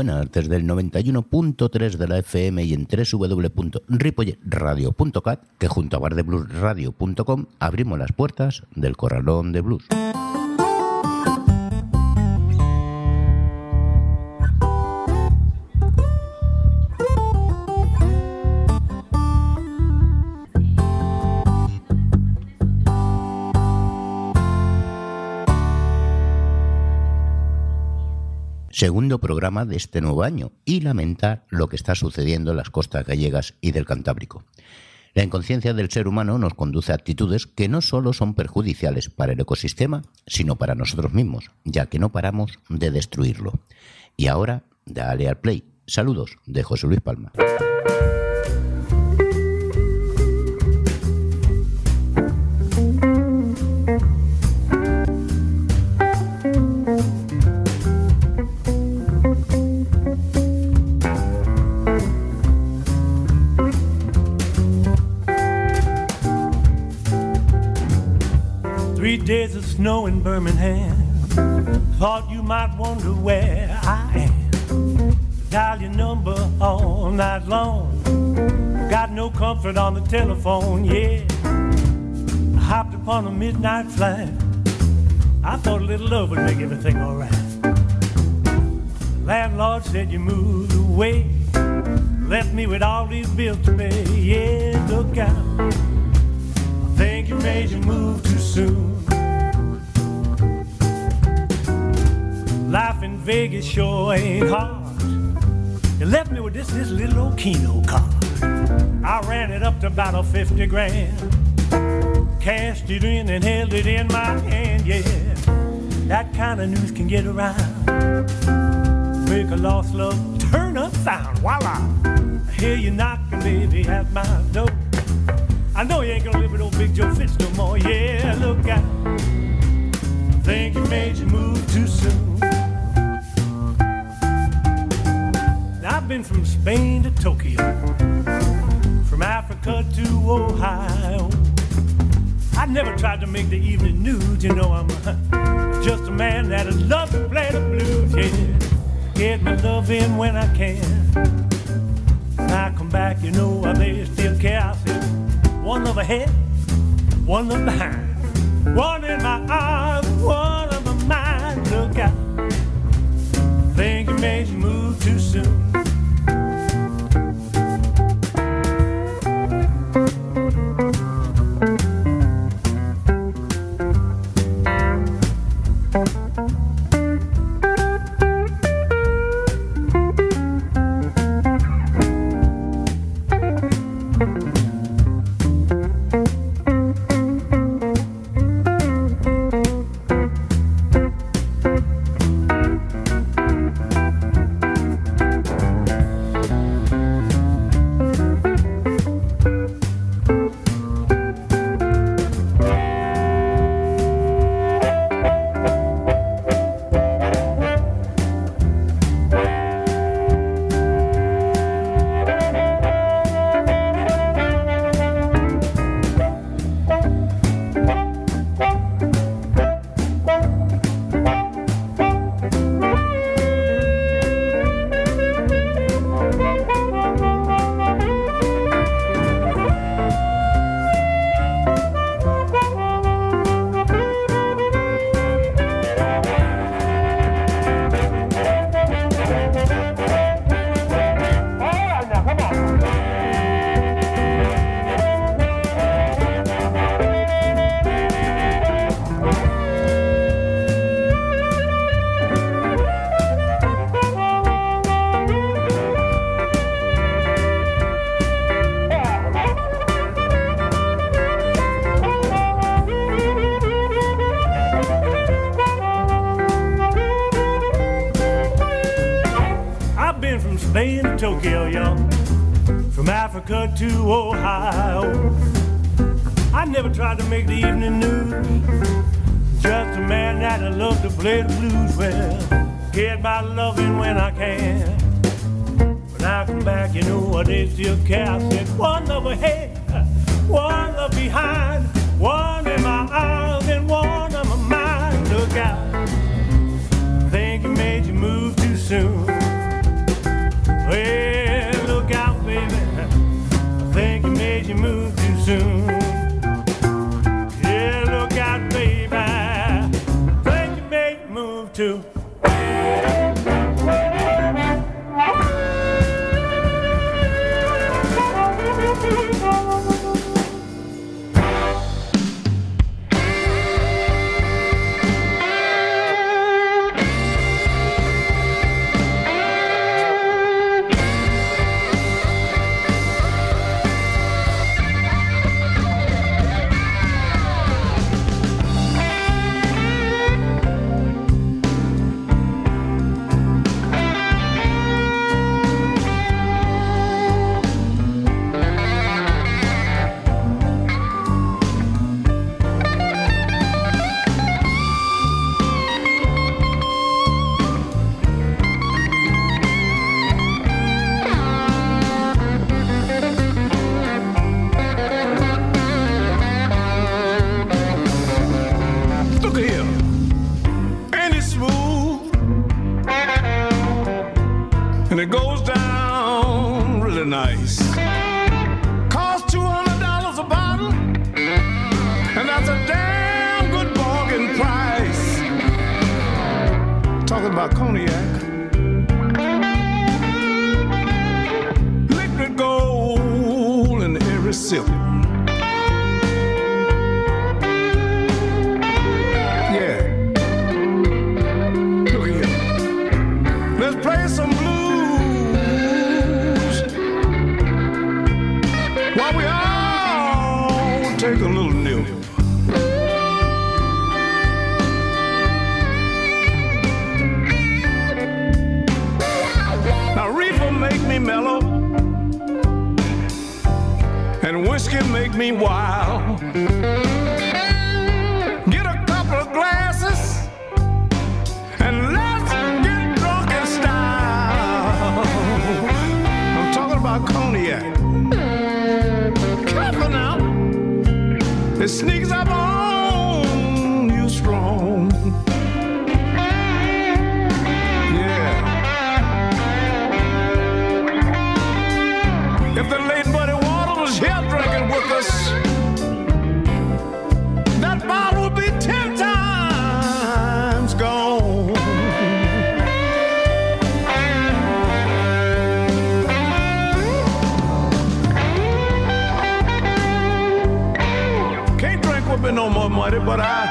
Muy buenas, desde el 91.3 de la FM y en www.ripolletradio.cat, que junto a bardebluesradio.com abrimos las puertas del Corralón de Blues. Segundo programa de este nuevo año y lamentar lo que está sucediendo en las costas gallegas y del Cantábrico. La inconsciencia del ser humano nos conduce a actitudes que no solo son perjudiciales para el ecosistema, sino para nosotros mismos, ya que no paramos de destruirlo. Y ahora, dale al play. Saludos de José Luis Palma. Days of snow in Birmingham. Thought you might wonder where I am. Dial your number all night long. Got no comfort on the telephone, yeah. I hopped upon a midnight flight. I thought a little love would make everything alright. Landlord said you moved away. Left me with all these bills to pay. Yeah, look out. I think you made your move too soon. Life in Vegas sure ain't hard. You left me with this, this little old Keno car. I ran it up to about a 50 grand. Cashed it in and held it in my hand, yeah. That kind of news can get around. Make a lost love turn upside. Voila! I hear you knocking, baby, at my door. I know you ain't gonna live with old Big Joe Fitz no more. Yeah, look out. Think you made your move too soon. Been from Spain to Tokyo, from Africa to Ohio. I never tried to make the evening news, you know I'm uh, just a man that loves to play the blues, yeah. Get my love in when I can. When I come back, you know I may still care. I said, one love ahead, one love behind, one in my eyes, one of my mind. Look out, think you made you move too soon. and whiskey make me wild. Get a couple of glasses and let's get drunk in style. I'm talking about cognac. Careful now, it sneaks up on. but I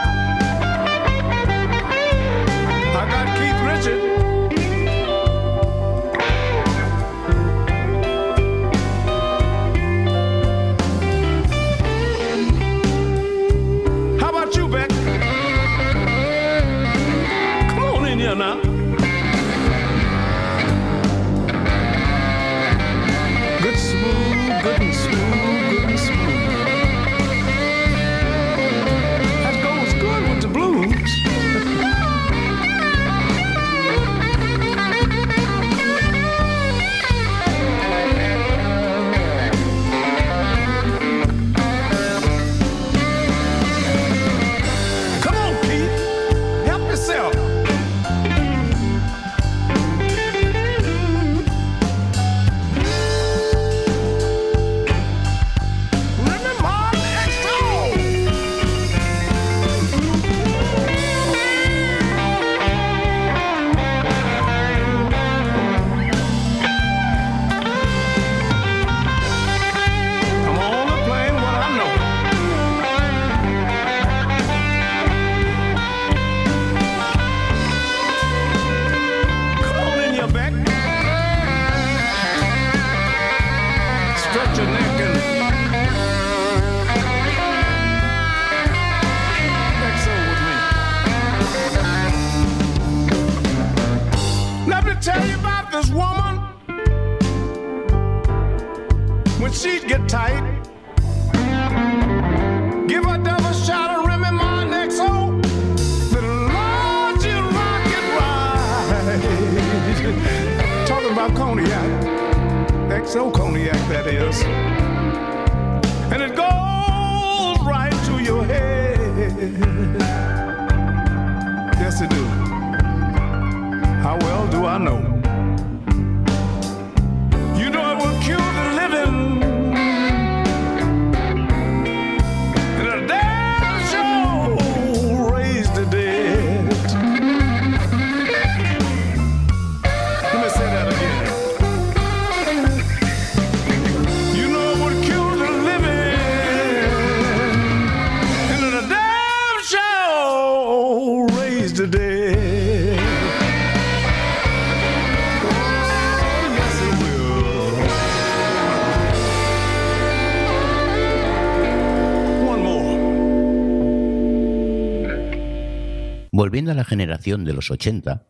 Volviendo a la generación de los 80,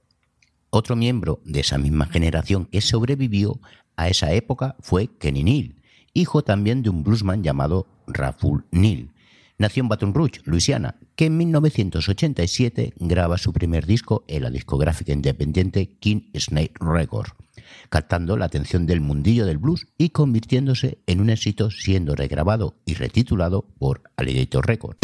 otro miembro de esa misma generación que sobrevivió a esa época fue Kenny Neal, hijo también de un bluesman llamado Raful Neal. Nació en Baton Rouge, Luisiana, que en 1987 graba su primer disco en la discográfica independiente King Snake Records, captando la atención del mundillo del blues y convirtiéndose en un éxito siendo regrabado y retitulado por Alligator Records.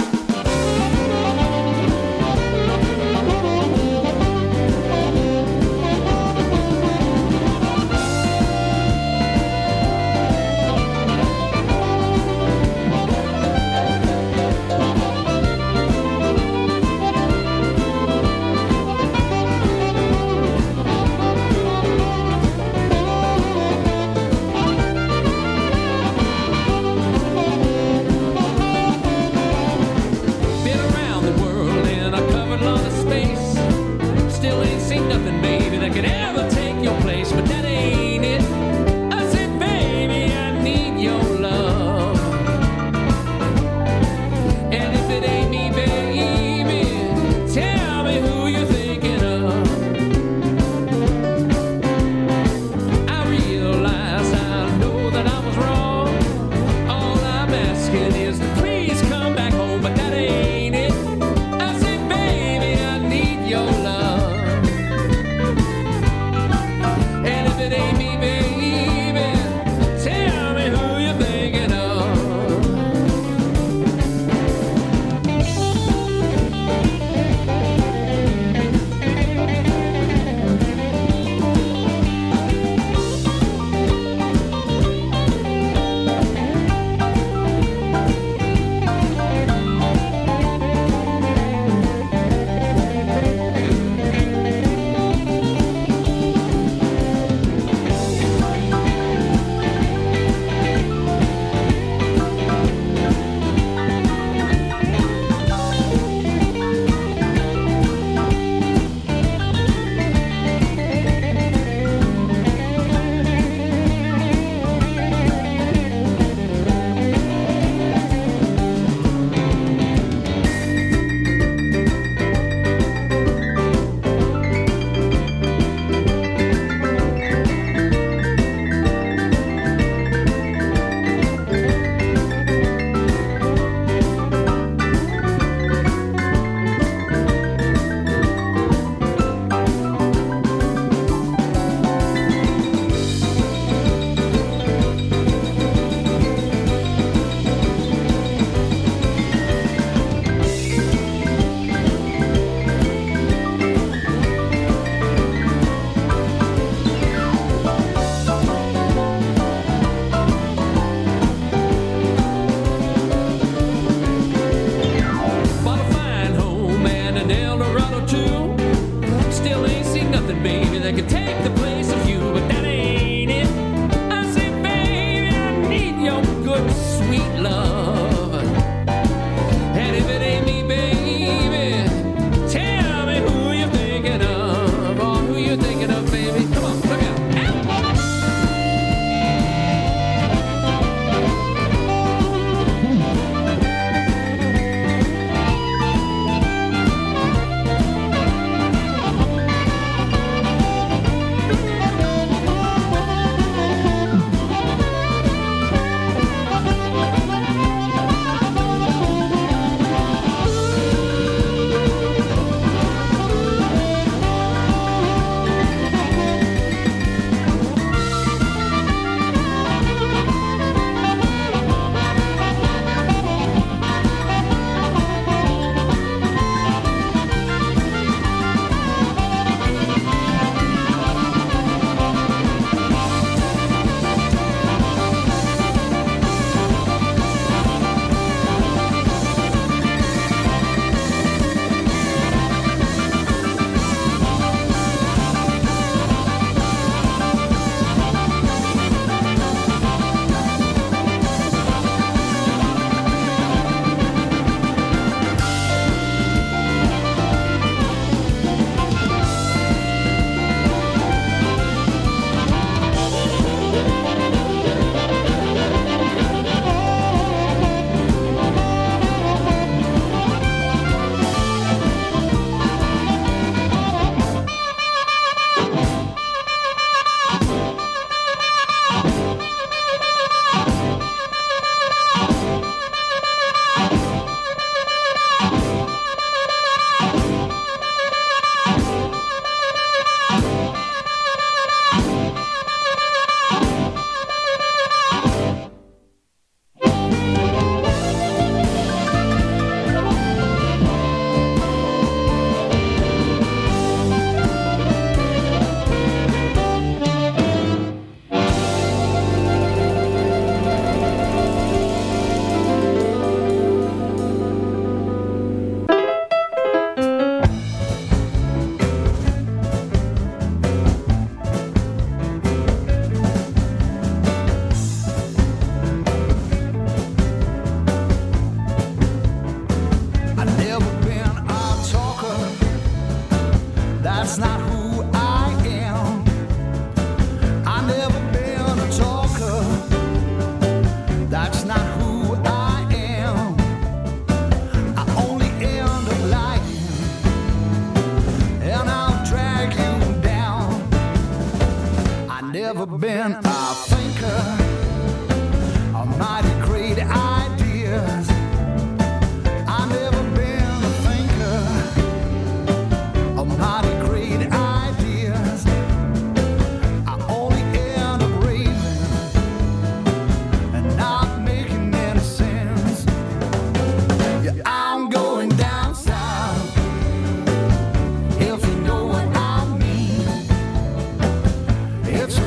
have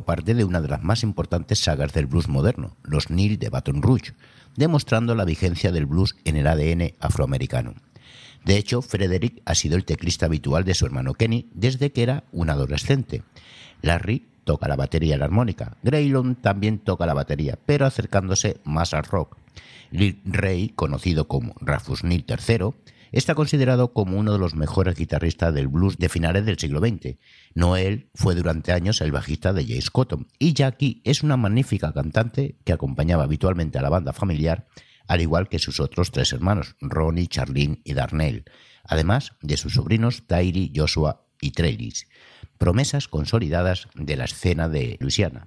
parte de una de las más importantes sagas del blues moderno, los Neil de Baton Rouge, demostrando la vigencia del blues en el ADN afroamericano. De hecho, Frederick ha sido el teclista habitual de su hermano Kenny desde que era un adolescente. Larry toca la batería y la armónica. Graylon también toca la batería, pero acercándose más al rock. Lil Ray, conocido como Rufus Neil III, está considerado como uno de los mejores guitarristas del blues de finales del siglo XX. Noel fue durante años el bajista de James Cotton y Jackie es una magnífica cantante que acompañaba habitualmente a la banda familiar, al igual que sus otros tres hermanos, Ronnie, Charlene y Darnell, además de sus sobrinos Tyree, Joshua y Trellis, promesas consolidadas de la escena de Luisiana.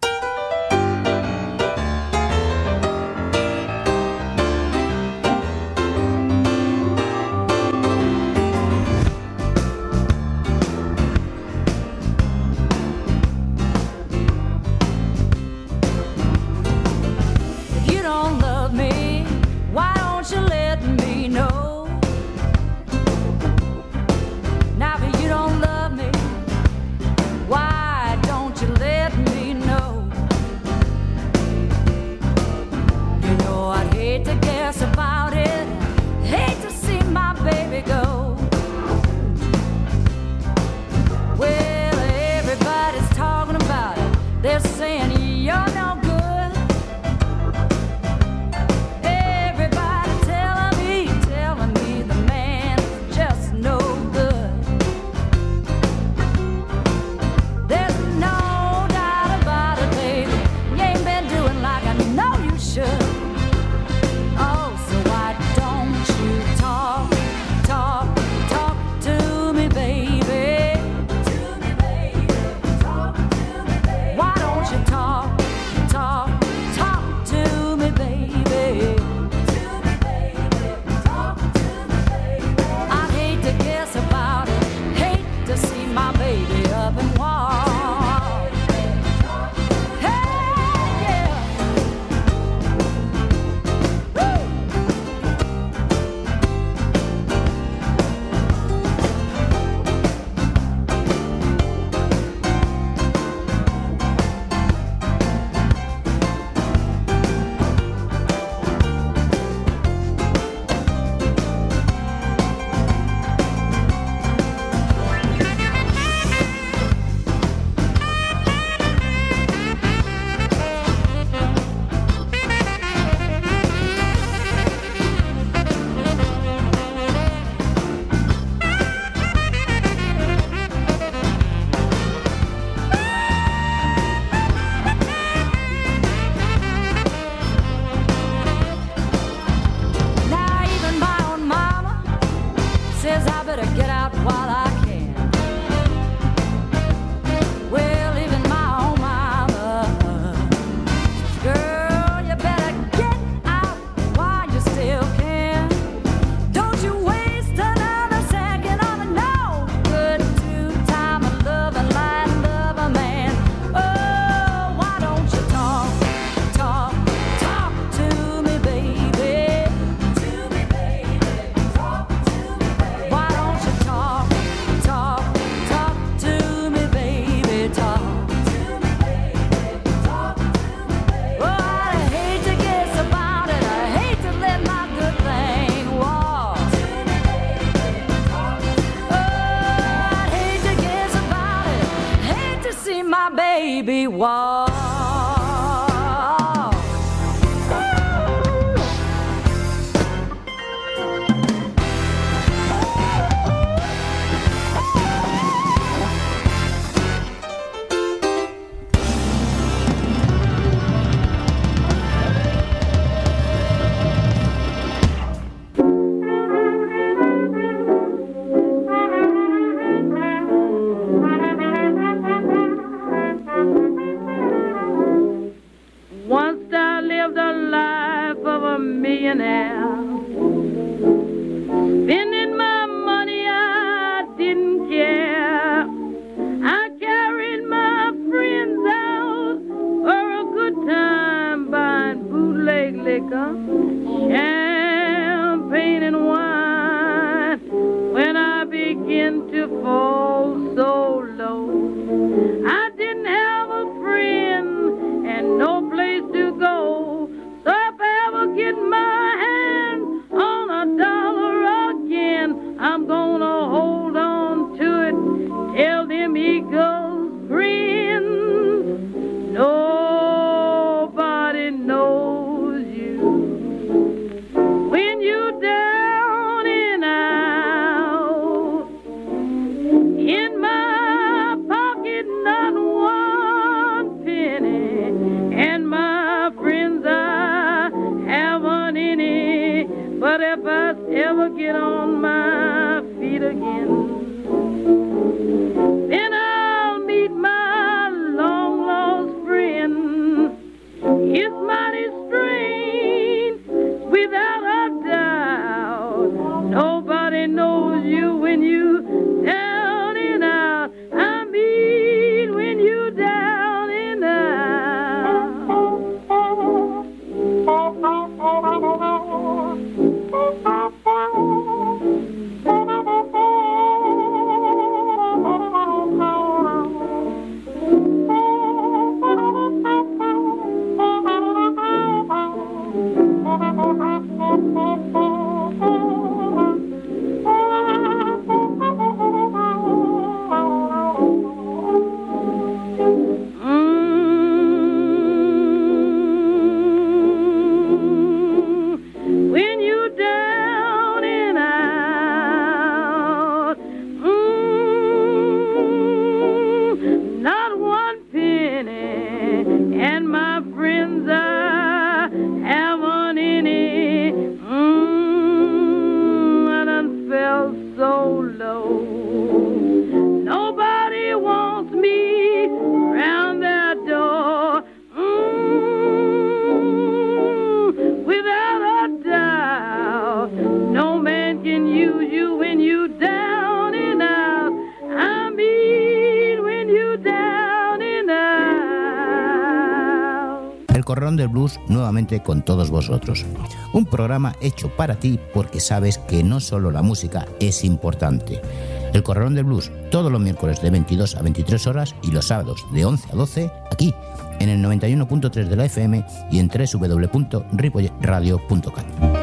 Del Blues nuevamente con todos vosotros. Un programa hecho para ti porque sabes que no solo la música es importante. El Corralón del Blues todos los miércoles de 22 a 23 horas y los sábados de 11 a 12 aquí en el 91.3 de la FM y en www.ripolletradio.cat.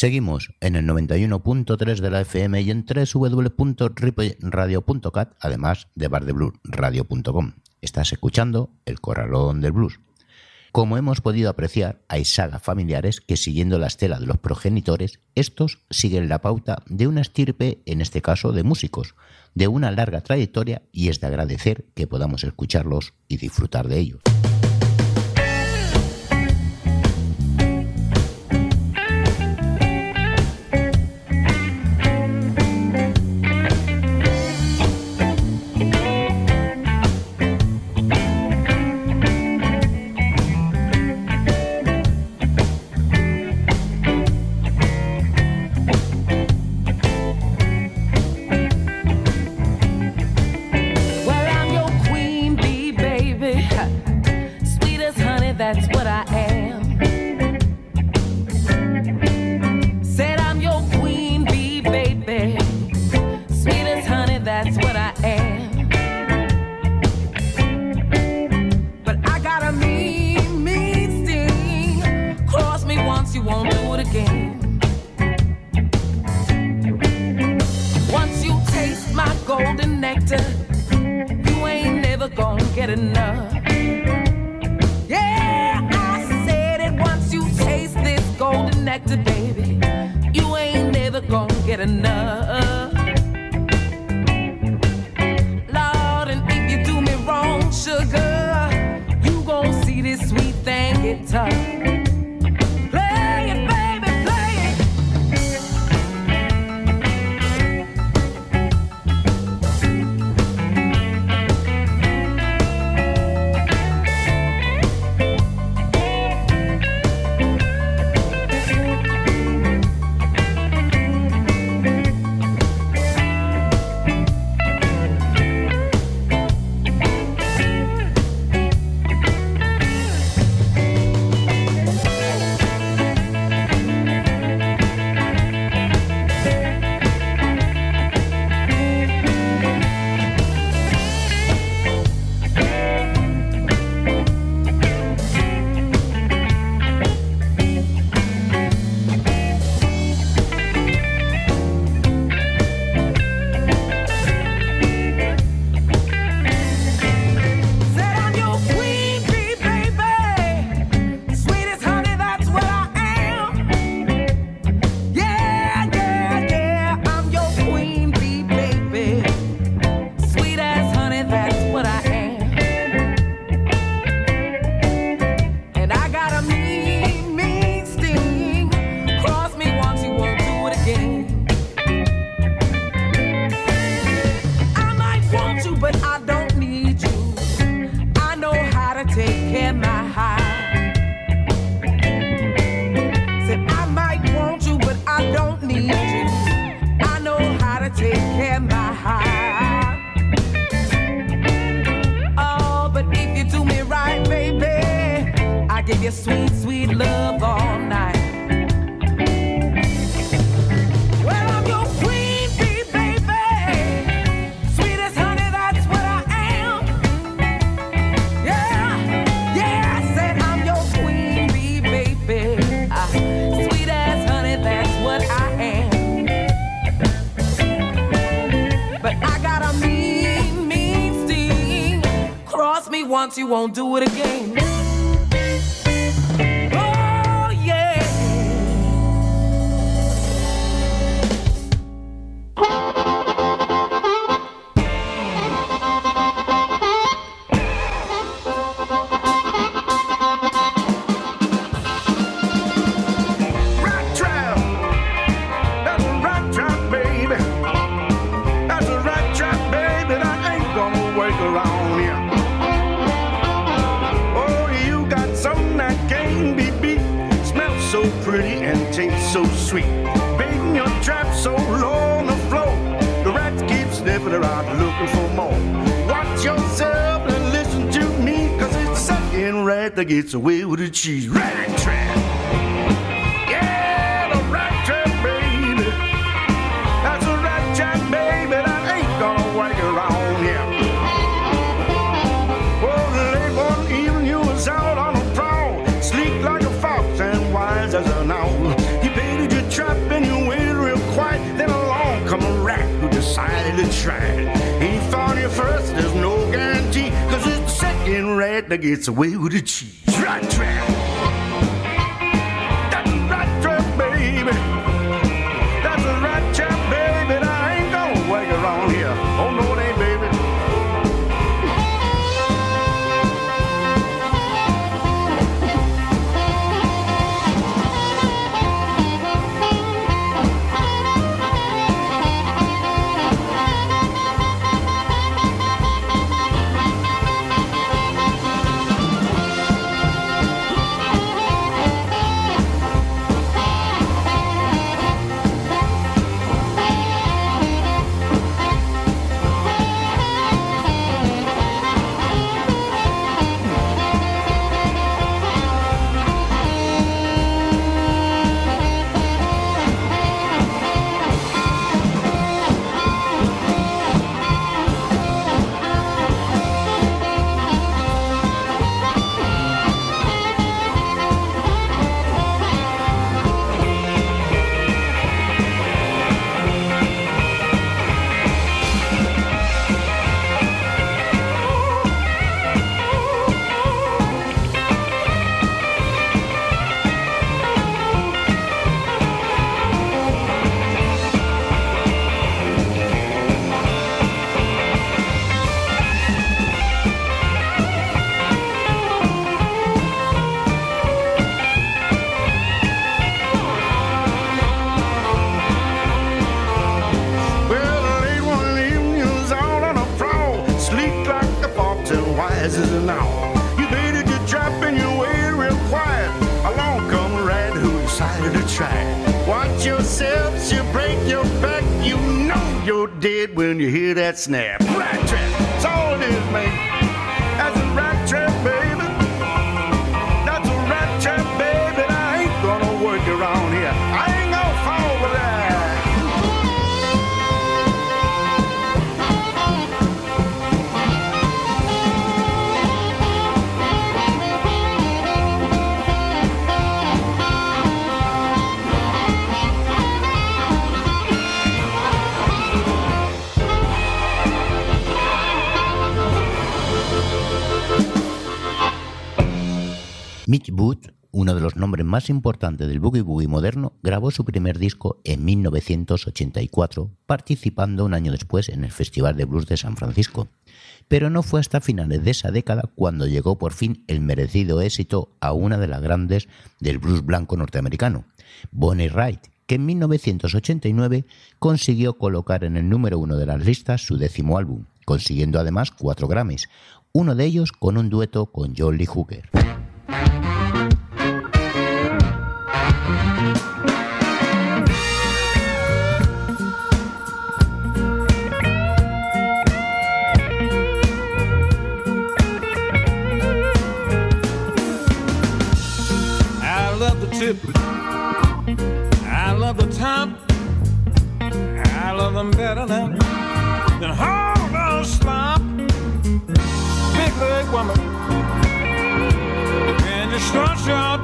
Seguimos en el 91.3 de la FM y en www.ripoyradio.cat, además de bardebluesradio.com. Estás escuchando El Corralón del Blues. Como hemos podido apreciar, hay sagas familiares que siguiendo la estela de los progenitores, estos siguen la pauta de una estirpe, en este caso de músicos, de una larga trayectoria y es de agradecer que podamos escucharlos y disfrutar de ellos. won't do it again. Oh, yeah. That's baby. That's baby. Ain't gonna around. sweet. Baiting your trap so long on the. The rats keep sniffing around looking for more. Watch yourself and listen to me, cause it's the second rat that gets away with the cheese. Rat trap! that gets away with the cheese. Right track. soon you hear that snap. más importante del boogie boogie moderno, grabó su primer disco en 1984, participando un año después en el Festival de Blues de San Francisco. Pero no fue hasta finales de esa década cuando llegó por fin el merecido éxito a una de las grandes del blues blanco norteamericano, Bonnie Wright, que en 1989 consiguió colocar en el número uno de las listas su décimo álbum, consiguiendo además cuatro Grammys, uno de ellos con un dueto con John Lee Hooker. Madeline. Then hold on, slop, big leg woman. And you start your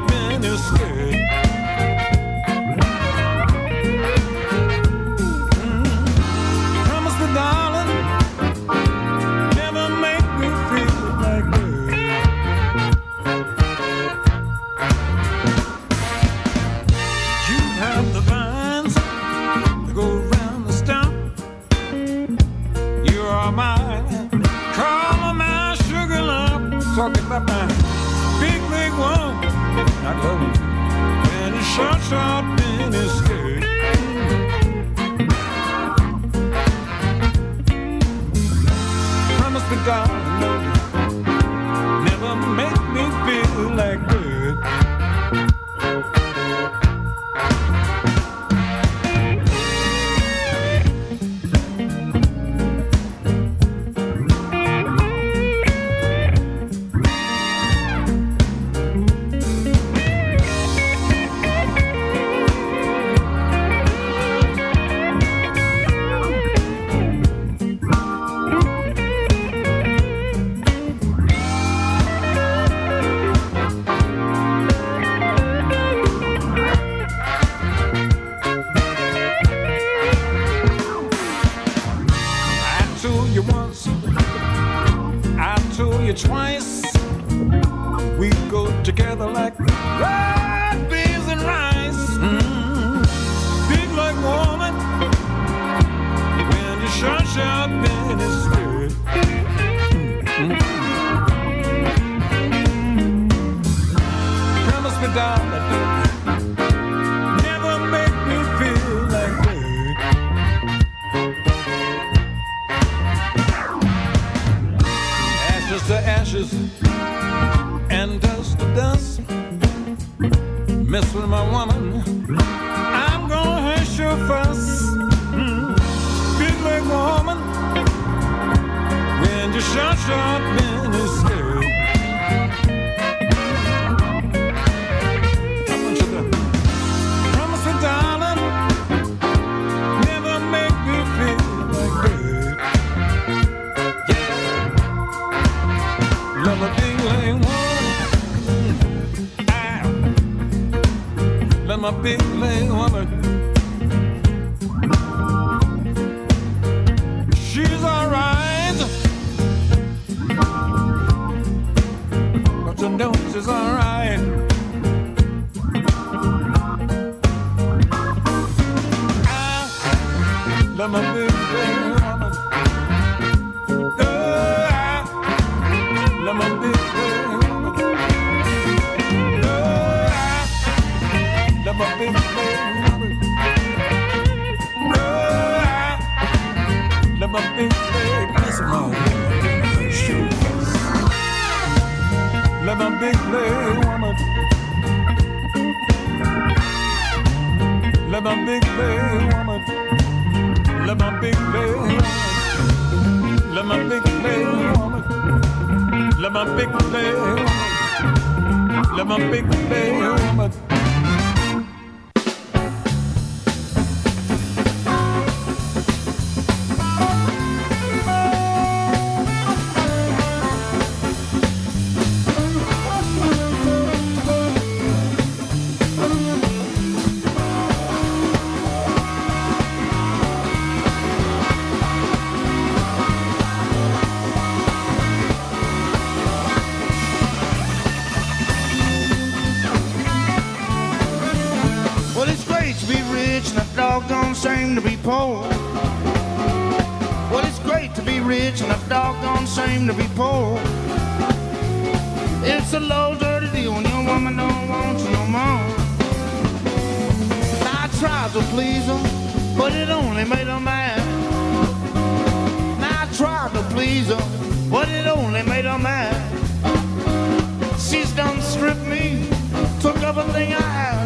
I love you. And he shuts up in his skirt. Promise me, darling, never make me feel like. pictures are but it only made her mad. She's done stripped me, took everything I had.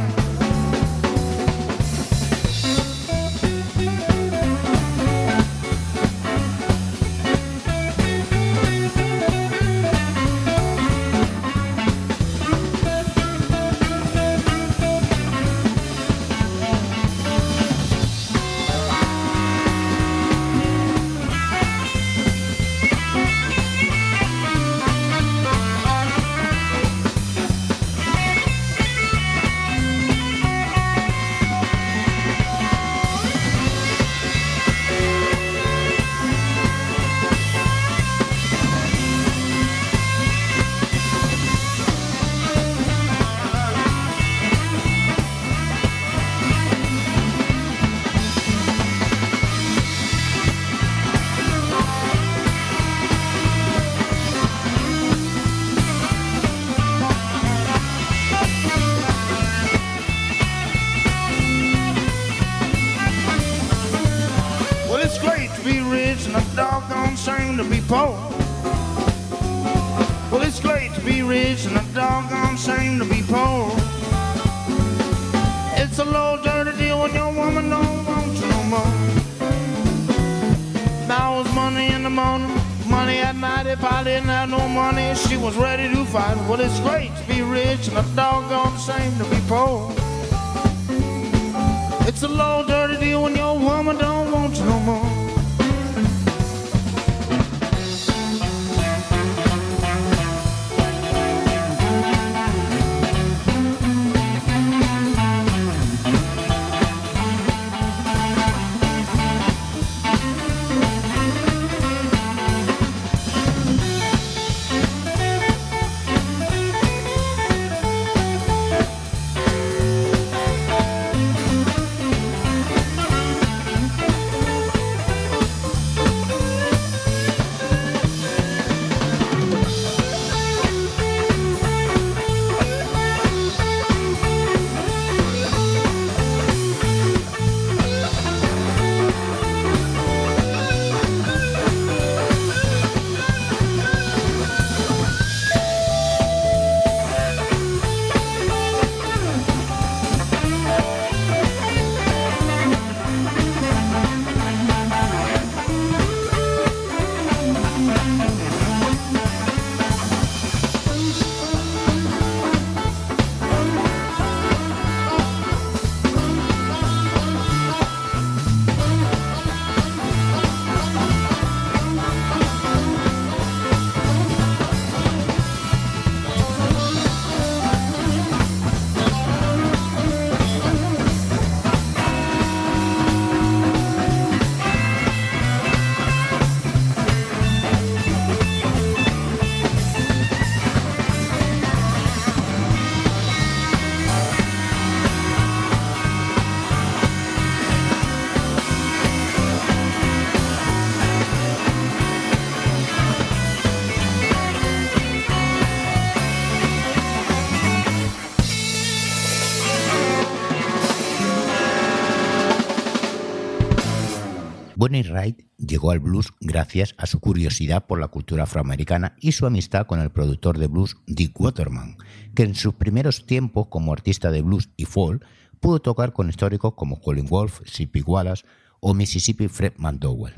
Bonnie Wright llegó al blues gracias a su curiosidad por la cultura afroamericana y su amistad con el productor de blues Dick Waterman, que en sus primeros tiempos como artista de blues y folk pudo tocar con históricos como Colin Wolf, Sippy Wallace o Mississippi Fred McDowell.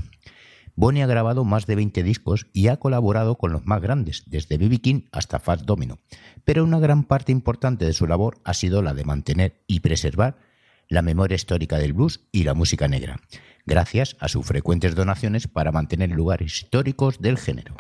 Bonnie ha grabado más de 20 discos y ha colaborado con los más grandes, desde B.B. King hasta Fats Domino, pero una gran parte importante de su labor ha sido la de mantener y preservar la memoria histórica del blues y la música negra, gracias a sus frecuentes donaciones para mantener lugares históricos del género.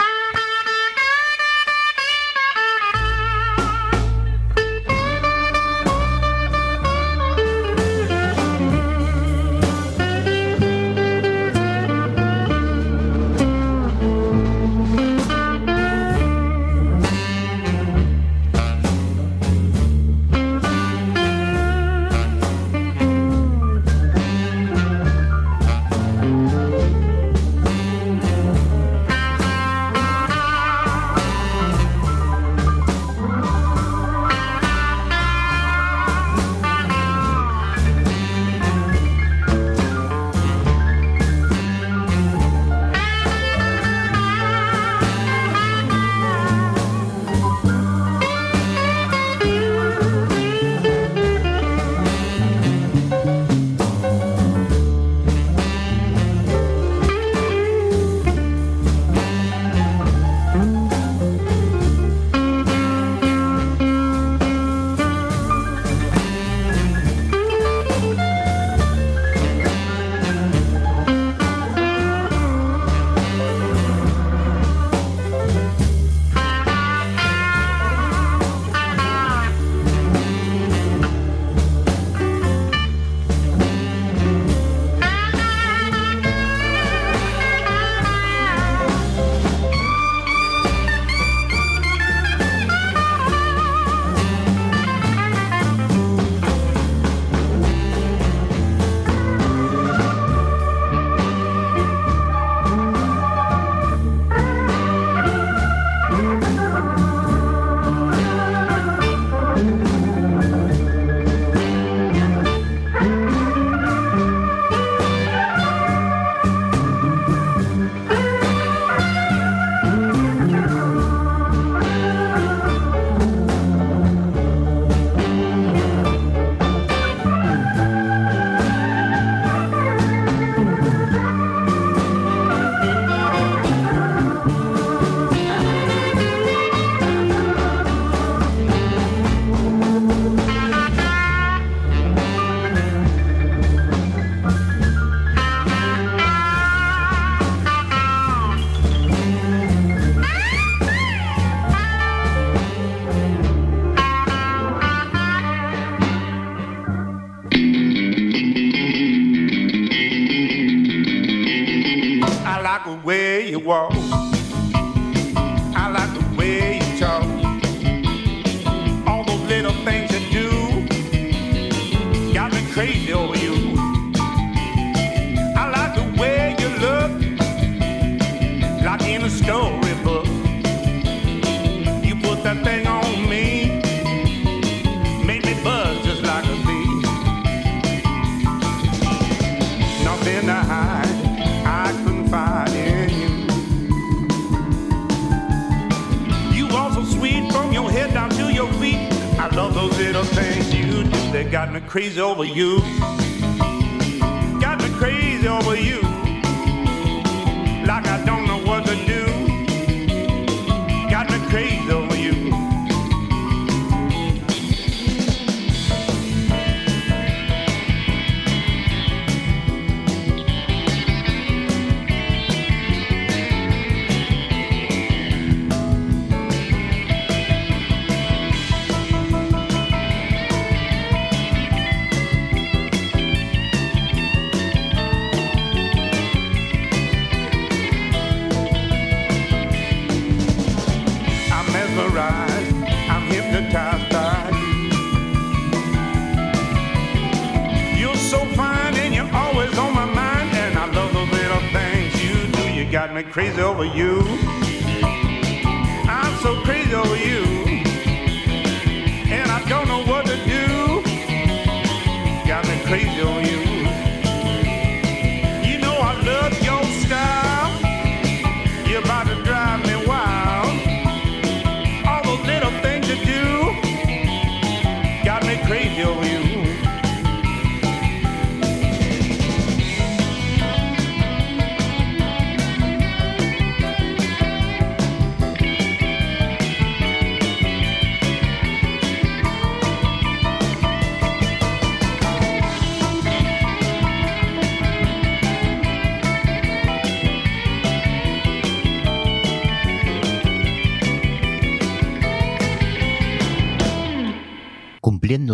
You do. They got me crazy over you.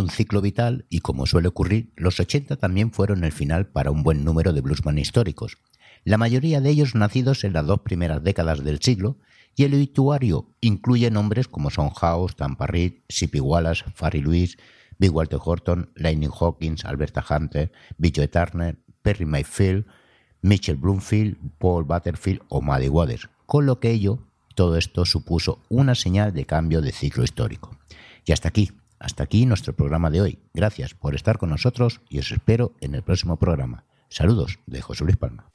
Un ciclo vital y como suele ocurrir, los 80 también fueron el final para un buen número de bluesman históricos, la mayoría de ellos nacidos en las dos primeras décadas del siglo, y el obituario incluye nombres como Son House, Tampa Reed, Sippy Wallace, Farry Lewis, Big Walter Horton, Lightning Hawkins, Alberta Hunter, Billy Turner, Perry Mayfield, Mitchell Bloomfield, Paul Butterfield o Maddie Waters, con lo que ello, todo esto supuso una señal de cambio de ciclo histórico. Y hasta aquí, hasta aquí nuestro programa de hoy. Gracias por estar con nosotros y os espero en el próximo programa. Saludos de José Luis Palma.